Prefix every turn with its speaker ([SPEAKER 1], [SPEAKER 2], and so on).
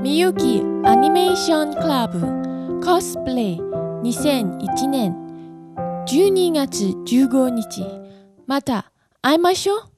[SPEAKER 1] みゆきアニメーションクラブコスプレイ2001年12月15日また会いましょう。